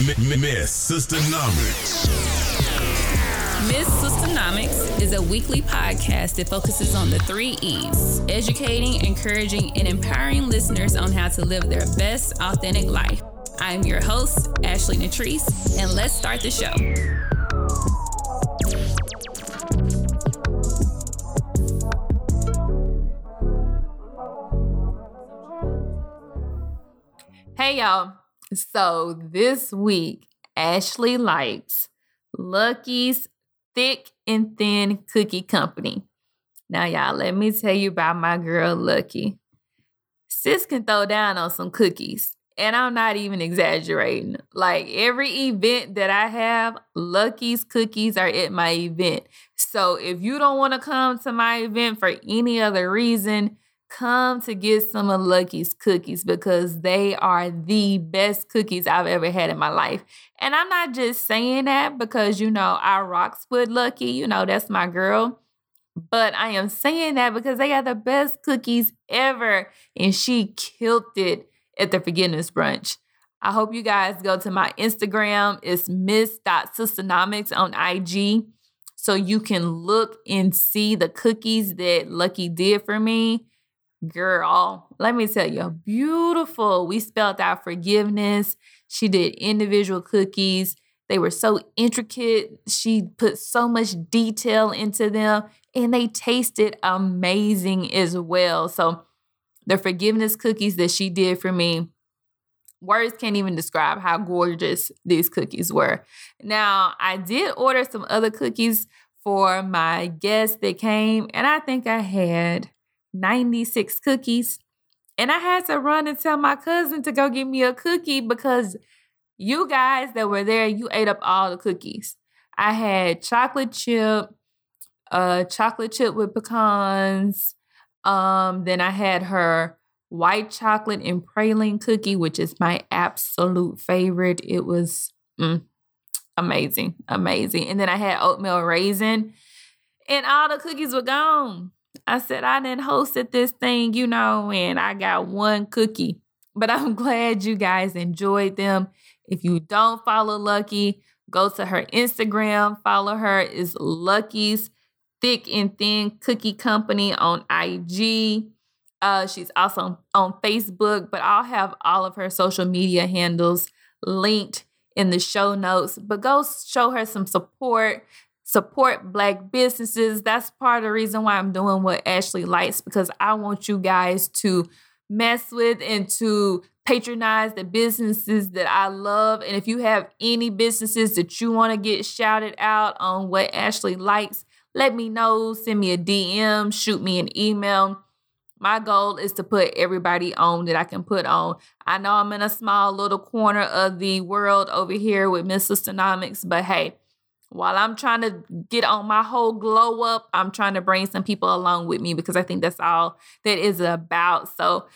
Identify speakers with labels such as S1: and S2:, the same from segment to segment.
S1: Miss Sistanomics.
S2: Miss Sistanomics is a weekly podcast that focuses on the three E's educating, encouraging, and empowering listeners on how to live their best, authentic life. I'm your host, Ashley Natrice, and let's start the show. Hey, y'all. So this week, Ashley likes Lucky's Thick and Thin Cookie Company. Now, y'all, let me tell you about my girl Lucky. Sis can throw down on some cookies. And I'm not even exaggerating. Like every event that I have, Lucky's cookies are at my event. So if you don't want to come to my event for any other reason, come to get some of Lucky's cookies because they are the best cookies I've ever had in my life. And I'm not just saying that because, you know, I rocks with Lucky. You know, that's my girl. But I am saying that because they are the best cookies ever. And she killed it at the forgiveness brunch. I hope you guys go to my Instagram. It's miss.sistanomics on IG. So you can look and see the cookies that Lucky did for me Girl, let me tell you, beautiful. We spelled out forgiveness. She did individual cookies. They were so intricate. She put so much detail into them and they tasted amazing as well. So, the forgiveness cookies that she did for me, words can't even describe how gorgeous these cookies were. Now, I did order some other cookies for my guests that came, and I think I had 96 cookies. And I had to run and tell my cousin to go get me a cookie because you guys that were there, you ate up all the cookies. I had chocolate chip, uh, chocolate chip with pecans. Um, then I had her white chocolate and praline cookie, which is my absolute favorite. It was mm, amazing, amazing. And then I had oatmeal raisin, and all the cookies were gone. I said, I didn't hosted this thing, you know, and I got one cookie. But I'm glad you guys enjoyed them. If you don't follow Lucky, go to her Instagram. Follow her is Lucky's Thick and Thin Cookie Company on IG. Uh, she's also on Facebook, but I'll have all of her social media handles linked in the show notes. But go show her some support support black businesses. That's part of the reason why I'm doing what Ashley likes because I want you guys to mess with and to patronize the businesses that I love. And if you have any businesses that you want to get shouted out on what Ashley likes, let me know. Send me a DM, shoot me an email. My goal is to put everybody on that I can put on. I know I'm in a small little corner of the world over here with Miss Sistanomics, but hey, while I'm trying to get on my whole glow up, I'm trying to bring some people along with me because I think that's all that is about. So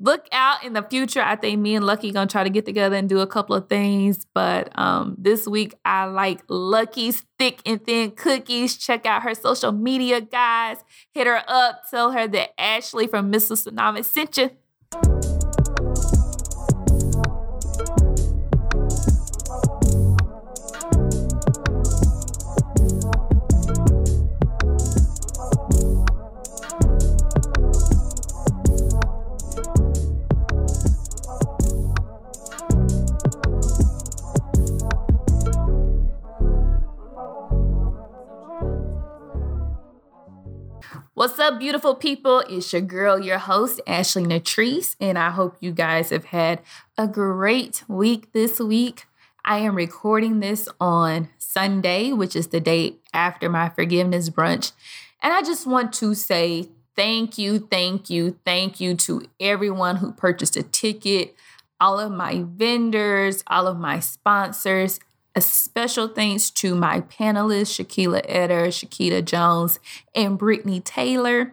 S2: look out in the future. I think me and Lucky gonna try to get together and do a couple of things. But um, this week I like Lucky's thick and thin cookies. Check out her social media, guys. Hit her up. Tell her that Ashley from Miss Sistanomics sent you. Beautiful people? It's your girl, your host, Ashley Natrice, and I hope you guys have had a great week this week. I am recording this on Sunday, which is the day after my forgiveness brunch. And I just want to say thank you, thank you, thank you to everyone who purchased a ticket, all of my vendors, all of my sponsors, a special thanks to my panelists, Shakila Eder, Shakita Jones, and Brittany Taylor.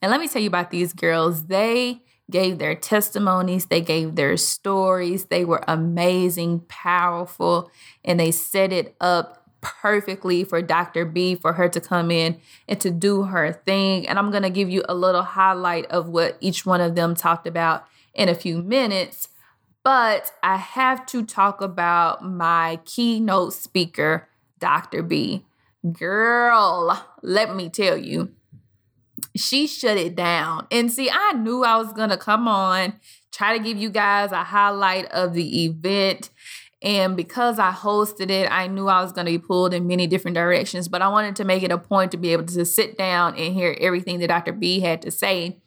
S2: And let me tell you about these girls. They gave their testimonies, they gave their stories. They were amazing, powerful, and they set it up perfectly for Dr. B for her to come in and to do her thing. And I'm going to give you a little highlight of what each one of them talked about in a few minutes. But I have to talk about my keynote speaker, Dr. B. Girl, let me tell you, she shut it down. And see, I knew I was going to come on, try to give you guys a highlight of the event. And because I hosted it, I knew I was going to be pulled in many different directions, but I wanted to make it a point to be able to sit down and hear everything that Dr. B had to say.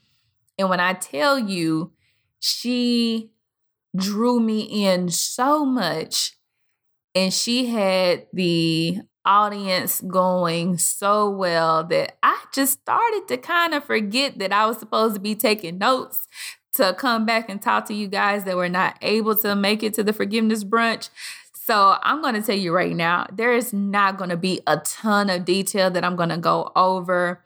S2: And when I tell you, she drew me in so much and she had the audience going so well that I just started to kind of forget that I was supposed to be taking notes to come back and talk to you guys that were not able to make it to the forgiveness brunch. So I'm going to tell you right now, there is not going to be a ton of detail that I'm going to go over.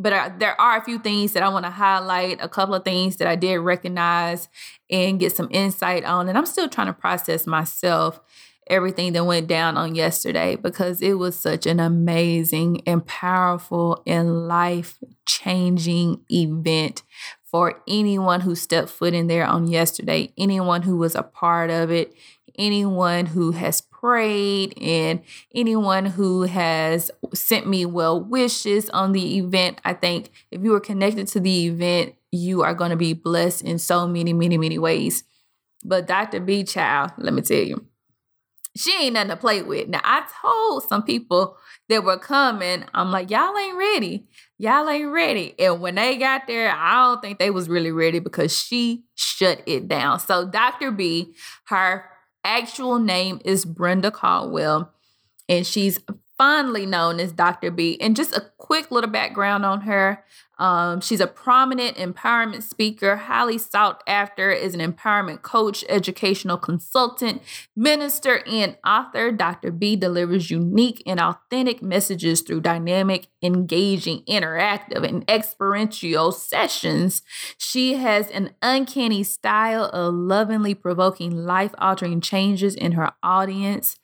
S2: But uh, there are a few things that I want to highlight, a couple of things that I did recognize and get some insight on. And I'm still trying to process myself everything that went down on yesterday because it was such an amazing and powerful and life changing event for anyone who stepped foot in there on yesterday, anyone who was a part of it, anyone who has prayed, and anyone who has sent me well wishes on the event. I think if you are connected to the event, you are going to be blessed in so many, many, many ways. But Dr. B Child, let me tell you, she ain't nothing to play with. Now, I told some people that were coming, I'm like, y'all ain't ready. Y'all ain't ready. And when they got there, I don't think they was really ready because she shut it down. So Dr. B, her actual name is Brenda Caldwell, and she's fondly known as Dr. B. And just a quick little background on her. Um, she's a prominent empowerment speaker, highly sought after as an empowerment coach, educational consultant, minister, and author. Dr. B delivers unique and authentic messages through dynamic, engaging, interactive, and experiential sessions. She has an uncanny style of lovingly provoking life altering changes in her audience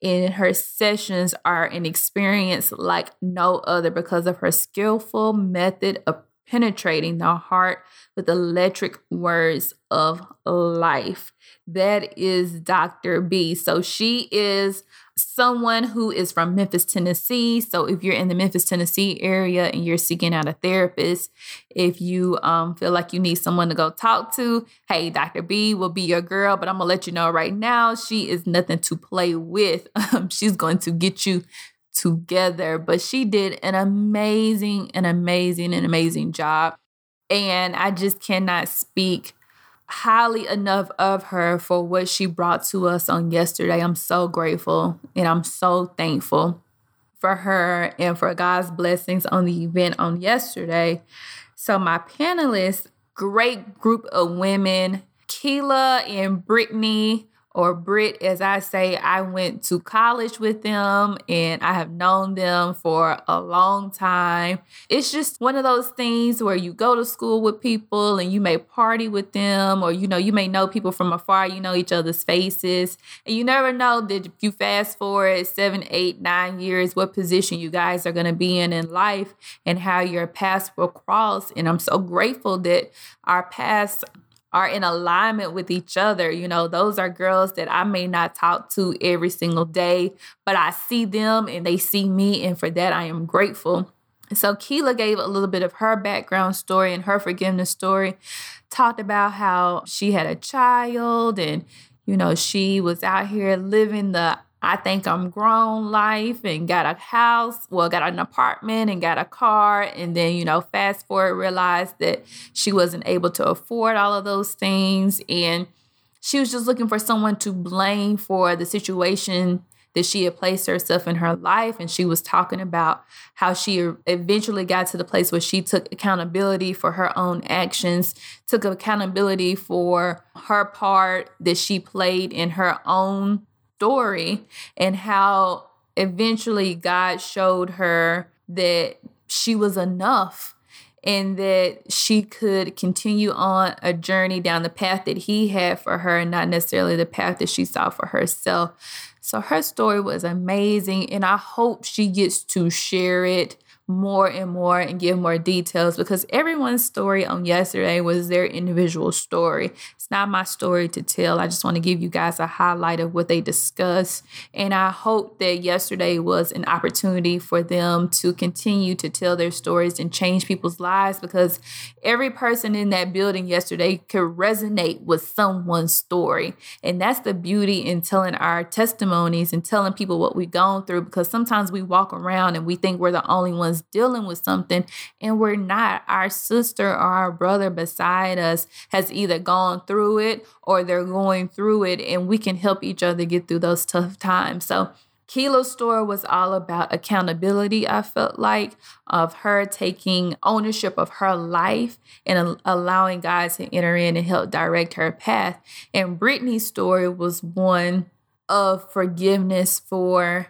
S2: in her sessions are an experience like no other because of her skillful method of penetrating the heart with electric words of life. That is Dr. B. So she is someone who is from Memphis, Tennessee. So if you're in the Memphis, Tennessee area and you're seeking out a therapist, if you um, feel like you need someone to go talk to, hey, Dr. B will be your girl. But I'm gonna let you know right now, she is nothing to play with. Um, she's going to get you together. But she did an amazing, an amazing, an amazing job. And I just cannot speak highly enough of her for what she brought to us on yesterday. I'm so grateful and I'm so thankful for her and for God's blessings on the event on yesterday. So, my panelists, great group of women, Keela and Brittany or Brit, as I say, I went to college with them and I have known them for a long time. It's just one of those things where you go to school with people and you may party with them, or you know, you may know people from afar, you know each other's faces, and you never know that if you fast forward seven, eight, nine years, what position you guys are going to be in in life and how your paths will cross. And I'm so grateful that our paths are in alignment with each other. You know, those are girls that I may not talk to every single day, but I see them and they see me. And for that, I am grateful. So, Keela gave a little bit of her background story and her forgiveness story, talked about how she had a child and, you know, she was out here living the I think I'm grown life and got a house, well, got an apartment and got a car. And then, you know, fast forward, realized that she wasn't able to afford all of those things. And she was just looking for someone to blame for the situation that she had placed herself in her life. And she was talking about how she eventually got to the place where she took accountability for her own actions, took accountability for her part that she played in her own story and how eventually God showed her that she was enough and that she could continue on a journey down the path that he had for her and not necessarily the path that she saw for herself. So her story was amazing and I hope she gets to share it more and more and give more details because everyone's story on yesterday was their individual story. It's not my story to tell. I just want to give you guys a highlight of what they discussed. And I hope that yesterday was an opportunity for them to continue to tell their stories and change people's lives because every person in that building yesterday could resonate with someone's story. And that's the beauty in telling our testimonies and telling people what we've gone through because sometimes we walk around and we think we're the only ones dealing with something and we're not. Our sister or our brother beside us has either gone through it or they're going through it and we can help each other get through those tough times. So Kila's story was all about accountability, I felt like, of her taking ownership of her life and allowing God to enter in and help direct her path. And Brittany's story was one of forgiveness for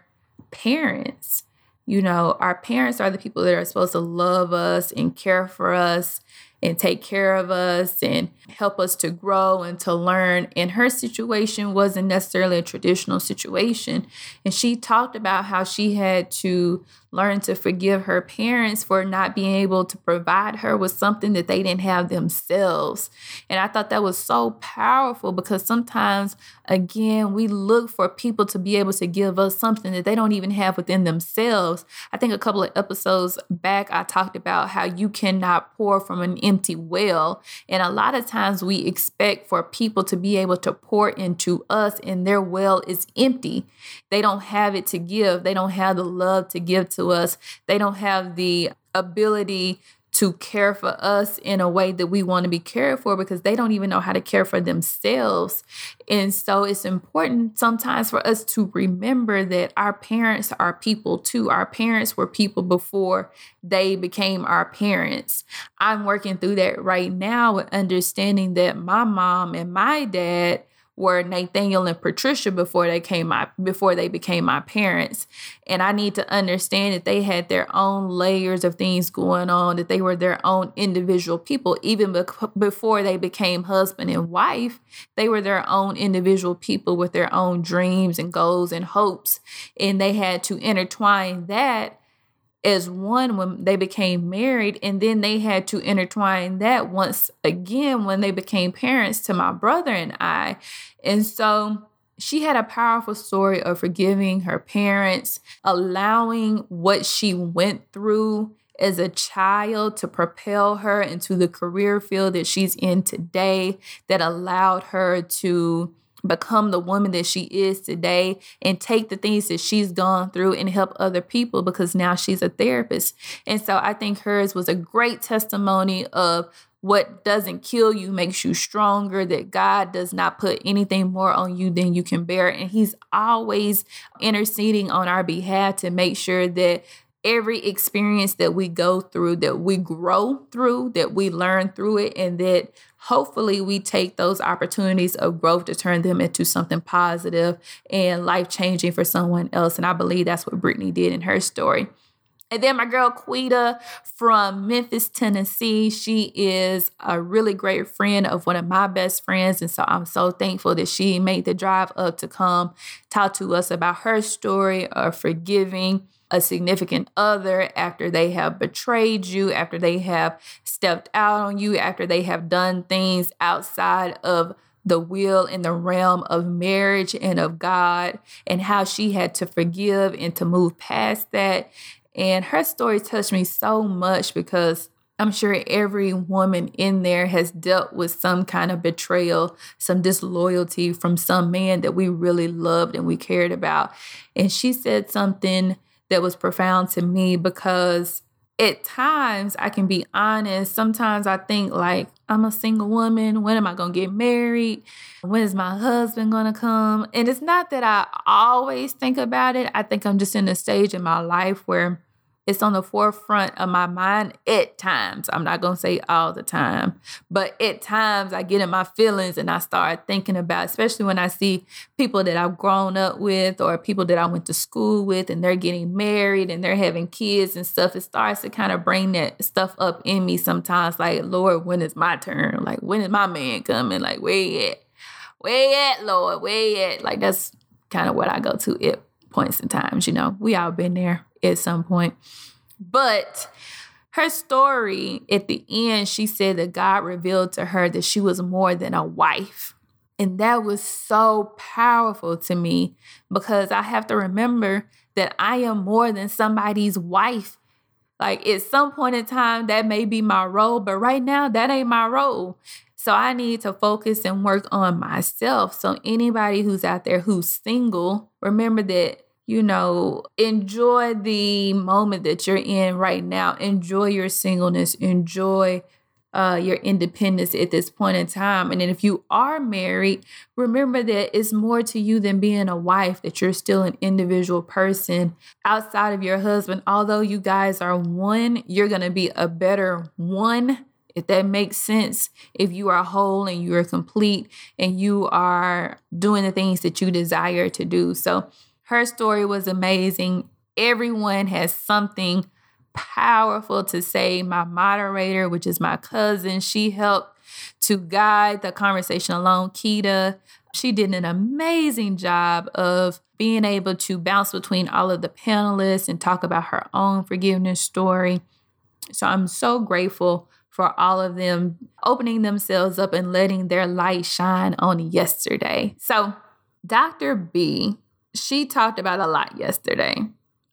S2: parents. You know, our parents are the people that are supposed to love us and care for us and take care of us and help us to grow and to learn. And her situation wasn't necessarily a traditional situation. And she talked about how she had to learn to forgive her parents for not being able to provide her with something that they didn't have themselves. And I thought that was so powerful because sometimes, again, we look for people to be able to give us something that they don't even have within themselves. I think a couple of episodes back, I talked about how you cannot pour from an empty well. And a lot of times we expect for people to be able to pour into us, and their well is empty. They don't have it to give, they don't have the love to give to us. They don't have the ability to care for us in a way that we want to be cared for because they don't even know how to care for themselves. And so it's important sometimes for us to remember that our parents are people too. Our parents were people before they became our parents. I'm working through that right now with understanding that my mom and my dad were Nathaniel and Patricia before they came my before they became my parents. And I need to understand that they had their own layers of things going on, that they were their own individual people. Even be- before they became husband and wife, they were their own individual people with their own dreams and goals and hopes. And they had to intertwine that as one when they became married and then they had to intertwine that once again when they became parents to my brother and I. And so she had a powerful story of forgiving her parents, allowing what she went through as a child to propel her into the career field that she's in today, that allowed her to become the woman that she is today and take the things that she's gone through and help other people because now she's a therapist. And so I think hers was a great testimony of what doesn't kill you makes you stronger, that God does not put anything more on you than you can bear. And He's always interceding on our behalf to make sure that every experience that we go through, that we grow through, that we learn through it, and that hopefully we take those opportunities of growth to turn them into something positive and life changing for someone else. And I believe that's what Brittany did in her story. And then my girl Quita from Memphis, Tennessee. She is a really great friend of one of my best friends. And so I'm so thankful that she made the drive up to come talk to us about her story of forgiving a significant other after they have betrayed you, after they have stepped out on you, after they have done things outside of the will in the realm of marriage and of God, and how she had to forgive and to move past that. And her story touched me so much because I'm sure every woman in there has dealt with some kind of betrayal, some disloyalty from some man that we really loved and we cared about. And she said something that was profound to me because at times I can be honest. Sometimes I think like I'm a single woman. When am I to get married? When is my husband to come? And it's not that I always think about it. I think I'm just in a stage in my life where it's on the forefront of my mind at times. I'm not going to say all the time, but at times I get in my feelings and I start thinking about, especially when I see people that I've grown up with or people that I went to school with and they're getting married and they're having kids and stuff. It starts to kind of bring that stuff up in me sometimes. Like, Lord, when is my turn? Like, when is my man coming? Like, where at? Where at, Lord? Where at? Like, that's kind of what I go to at points in times, you know. We all been there at some point. But her story at the end, she said that God revealed to her that she was more than a wife. And that was so powerful to me because I have to remember that I am more than somebody's wife. Like at some point in time, that may be my role, but right now, that ain't my role. So I need to focus and work on myself. So anybody who's out there who's single, remember that you know, enjoy the moment that you're in right now. Enjoy your singleness. Enjoy uh, your independence at this point in time. And then if you are married, remember that it's more to you than being a wife, that you're still an individual person outside of your husband. Although you guys are one, you're going to be a better one. If that makes sense, if you are whole and you are complete and you are doing the things that you desire to do. So, her story was amazing. Everyone has something powerful to say. My moderator, which is my cousin, she helped to guide the conversation along. Kita, she did an amazing job of being able to bounce between all of the panelists and talk about her own forgiveness story. So I'm so grateful for all of them opening themselves up and letting their light shine on yesterday. So, Dr. B, she talked about a lot yesterday,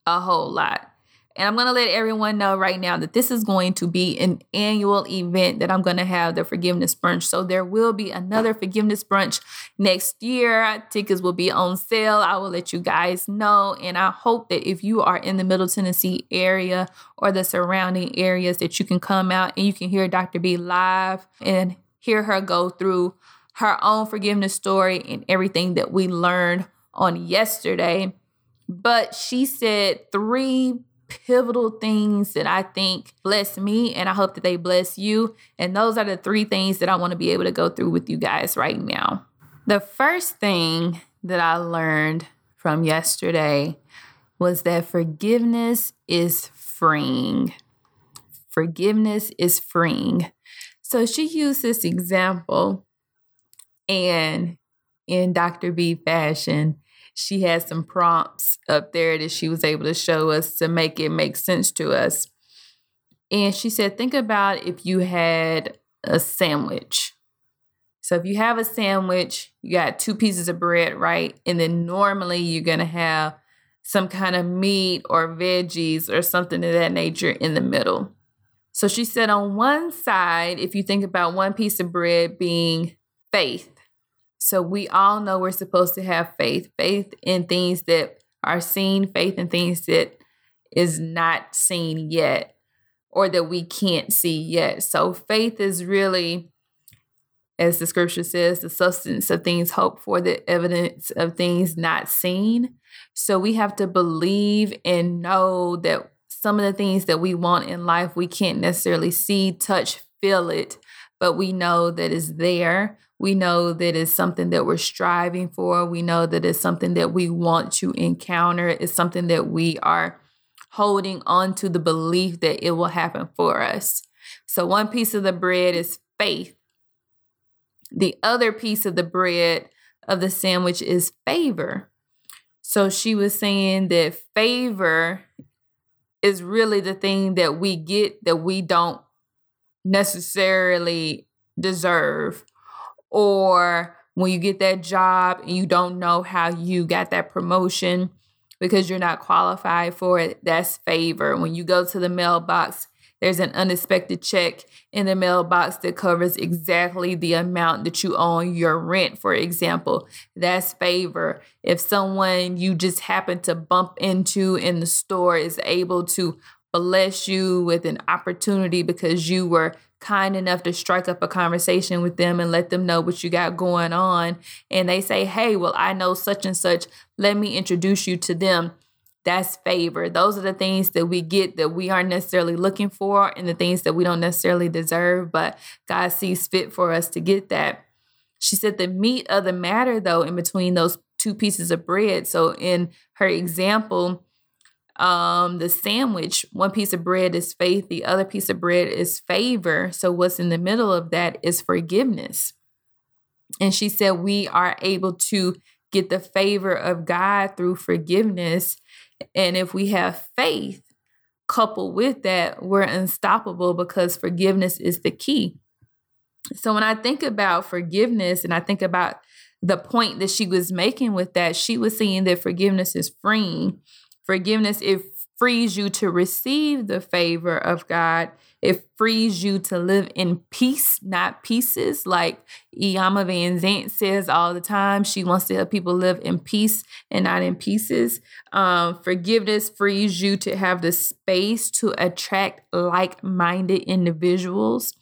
S2: a whole lot. And I'm going to let everyone know right now that this is going to be an annual event that I'm going to have the forgiveness brunch. So there will be another forgiveness brunch next year. Tickets will be on sale. I will let you guys know. And I hope that if you are in the Middle Tennessee area or the surrounding areas, that you can come out and you can hear Dr. B live and hear her go through her own forgiveness story and everything that we learned on yesterday. But she said three pivotal things that I think bless me, and I hope that they bless you. And those are the three things that I want to be able to go through with you guys right now. The first thing that I learned from yesterday was that forgiveness is freeing. Forgiveness is freeing. So she used this example, and in Dr. B fashion, she had some prompts up there that she was able to show us to make it make sense to us. And she said, think about if you had a sandwich. So if you have a sandwich, you got two pieces of bread, right? And then normally you're going to have some kind of meat or veggies or something of that nature in the middle. So she said, on one side, if you think about one piece of bread being faith, so we all know we're supposed to have faith, faith in things that are seen, faith in things that is not seen yet or that we can't see yet. So faith is really as the scripture says, the substance of things hoped for, the evidence of things not seen. So we have to believe and know that some of the things that we want in life, we can't necessarily see, touch, feel it, but we know that it's there. We know that it's something that we're striving for. We know that it's something that we want to encounter. It's something that we are holding on to the belief that it will happen for us. So, one piece of the bread is faith. The other piece of the bread of the sandwich is favor. So, she was saying that favor is really the thing that we get that we don't necessarily deserve or when you get that job and you don't know how you got that promotion because you're not qualified for it, that's favor. When you go to the mailbox, there's an unexpected check in the mailbox that covers exactly the amount that you owe on your rent, for example. That's favor. If someone you just happen to bump into in the store is able to bless you with an opportunity because you were kind enough to strike up a conversation with them and let them know what you got going on. And they say, hey, well, I know such and such. Let me introduce you to them. That's favor. Those are the things that we get that we aren't necessarily looking for and the things that we don't necessarily deserve, but God sees fit for us to get that. She said the meat of the matter, though, in between those two pieces of bread. So in her example, um the sandwich one piece of bread is faith the other piece of bread is favor so what's in the middle of that is forgiveness and she said we are able to get the favor of god through forgiveness and if we have faith coupled with that, we're unstoppable because forgiveness is the key. So when I think about forgiveness and I think about the point that she was making with that, she was saying that forgiveness is freeing. Forgiveness, it frees you to receive the favor of God. It frees you to live in peace, not pieces. Like Iyanla Vanzant says all the time, she wants to help people live in peace and not in pieces. Um, forgiveness frees you to have the space to attract like minded individuals.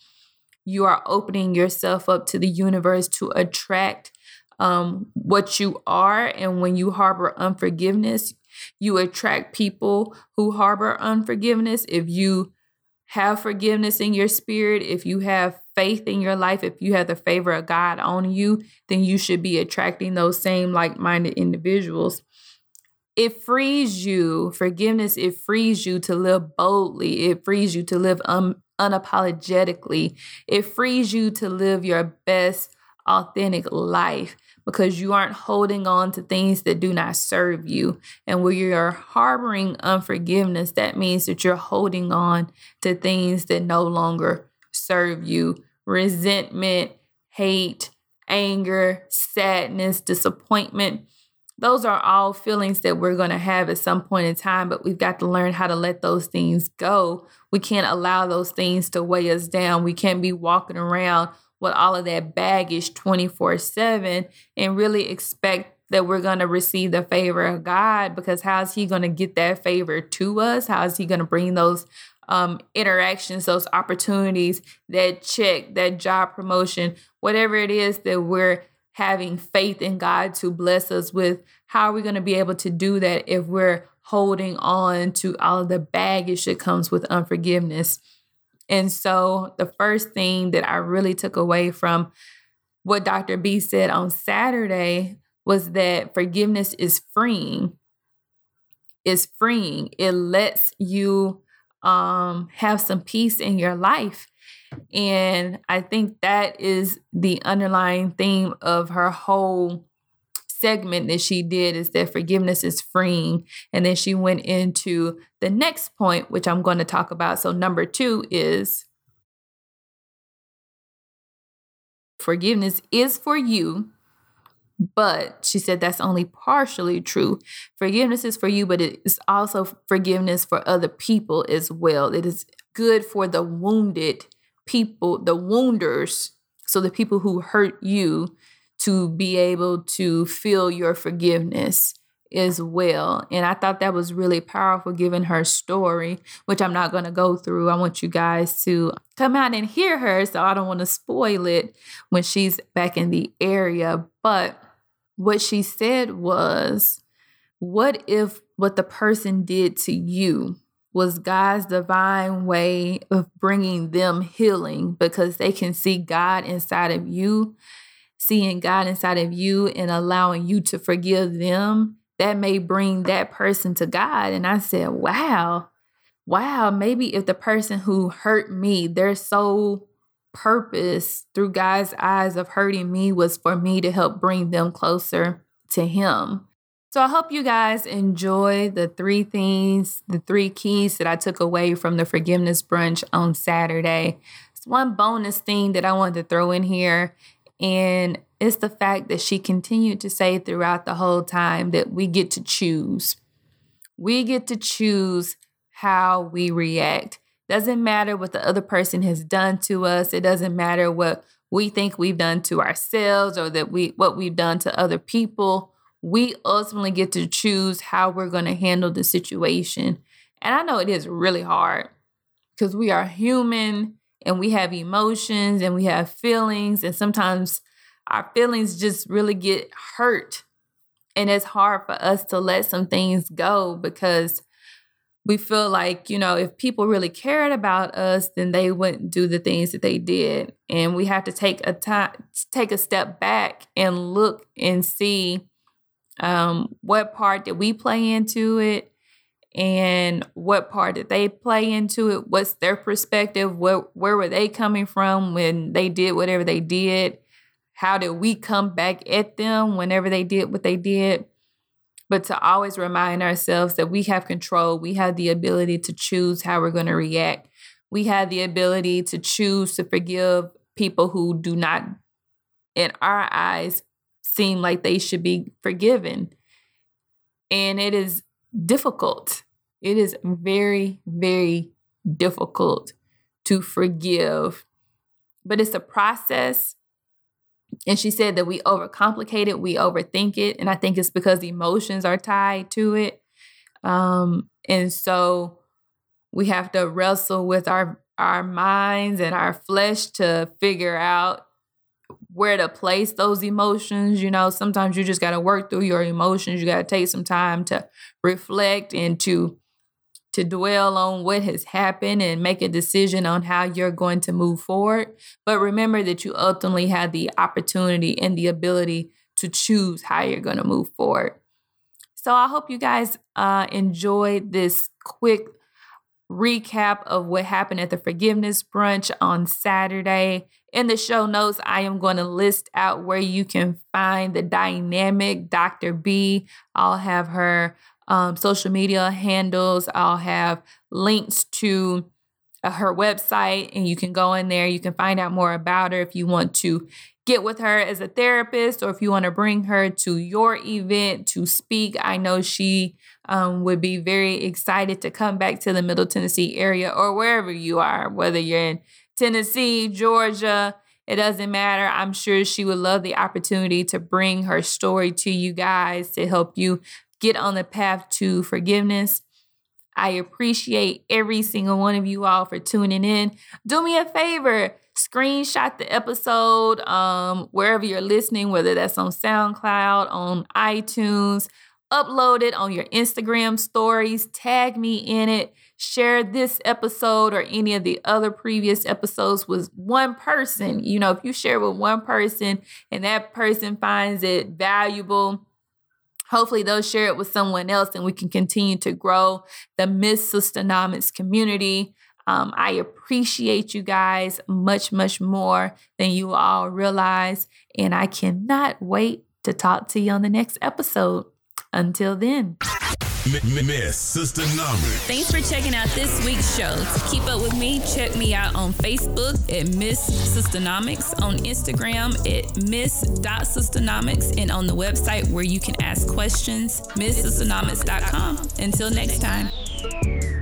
S2: You are opening yourself up to the universe to attract um, what you are. And when you harbor unforgiveness, you attract people who harbor unforgiveness. If you have forgiveness in your spirit, if you have faith in your life, if you have the favor of God on you, then you should be attracting those same like minded individuals. It frees you, forgiveness, it frees you to live boldly. It frees you to live un- unapologetically. It frees you to live your best, authentic life because you aren't holding on to things that do not serve you. And when you're harboring unforgiveness, that means that you're holding on to things that no longer serve you. Resentment, hate, anger, sadness, disappointment. Those are all feelings that we're going to have at some point in time, but we've got to learn how to let those things go. We can't allow those things to weigh us down. We can't be walking around with all of that baggage 24 7 and really expect that we're going to receive the favor of God because how is He going to get that favor to us? How is He going to bring those um, interactions, those opportunities, that check, that job promotion, whatever it is that we're having faith in God to bless us with? How are we going to be able to do that if we're holding on to all of the baggage that comes with unforgiveness? And so the first thing that I really took away from what Dr. B said on Saturday was that forgiveness is freeing. It's freeing. It lets you um, have some peace in your life. And I think that is the underlying theme of her whole segment that she did is that forgiveness is freeing. And then she went into the next point, which I'm going to talk about. So, number two is forgiveness is for you. But she said that's only partially true. Forgiveness is for you, but it is also forgiveness for other people as well. It is good for the wounded people, the wounders, so the people who hurt you to be able to feel your forgiveness as well. And I thought that was really powerful given her story, which I'm not going to go through. I want you guys to come out and hear her. So I don't want to spoil it when she's back in the area. But what she said was, what if what the person did to you was God's divine way of bringing them healing because they can see God inside of you seeing God inside of you and allowing you to forgive them, that may bring that person to God. And I said, wow, wow, maybe if the person who hurt me, their sole purpose through God's eyes of hurting me was for me to help bring them closer to Him. So I hope you guys enjoy the three things, the three keys that I took away from the forgiveness brunch on Saturday. It's one bonus thing that I wanted to throw in here and it's the fact that she continued to say throughout the whole time that we get to choose. We get to choose how we react. Doesn't matter what the other person has done to us. It doesn't matter what we think we've done to ourselves or that we what we've done to other people. We ultimately get to choose how we're going to handle the situation. And I know it is really hard because we are human and we have emotions and we have feelings and sometimes our feelings just really get hurt and it's hard for us to let some things go because we feel like you know if people really cared about us then they wouldn't do the things that they did. And we have to take a time take a step back and look and see um, what part did we play into it and what part did they play into it what's their perspective where, where were they coming from when they did whatever they did how did we come back at them whenever they did what they did but to always remind ourselves that we have control. We have the ability to choose how we're going to react. We have the ability to choose to forgive people who do not, in our eyes, seem like they should be forgiven. And it is difficult. It is very, very difficult to forgive, but it's a process. And she said that we overcomplicate it, we overthink it. And I think it's because emotions are tied to it. Um, and so we have to wrestle with our our minds and our flesh to figure out where to place those emotions. You know, sometimes you just got to work through your emotions. You got to take some time to reflect and to to dwell on what has happened and make a decision on how you're going to move forward. But remember that you ultimately have the opportunity and the ability to choose how you're going to move forward. So I hope you guys uh, enjoyed this quick recap of what happened at the forgiveness brunch on Saturday. In the show notes, I am going to list out where you can find the dynamic Dr. B. I'll have her um, social media handles, I'll have links to uh, her website, and you can go in there. You can find out more about her if you want to get with her as a therapist or if you want to bring her to your event to speak. I know she um, would be very excited to come back to the Middle Tennessee area or wherever you are, whether you're in Tennessee, Georgia, it doesn't matter. I'm sure she would love the opportunity to bring her story to you guys to help you get on the path to forgiveness. I appreciate every single one of you all for tuning in. Do me a favor, screenshot the episode um, wherever you're listening, whether that's on SoundCloud, on iTunes, upload it on your Instagram stories, tag me in it, share this episode or any of the other previous episodes with one person. You know, if you share with one person and that person finds it valuable, hopefully they'll share it with someone else and we can continue to grow the Miss Sistanomics community. Um, I appreciate you guys much, much more than you all realize. And I cannot wait to talk to you on the next episode. Until then.
S1: Miss Sistanomics.
S3: Thanks for checking out this week's show. To keep up with me, check me out on Facebook at Miss Sistanomics, on Instagram at Miss.Sistanomics, and on the website where you can ask questions, MissSistanomics.com. Until next time.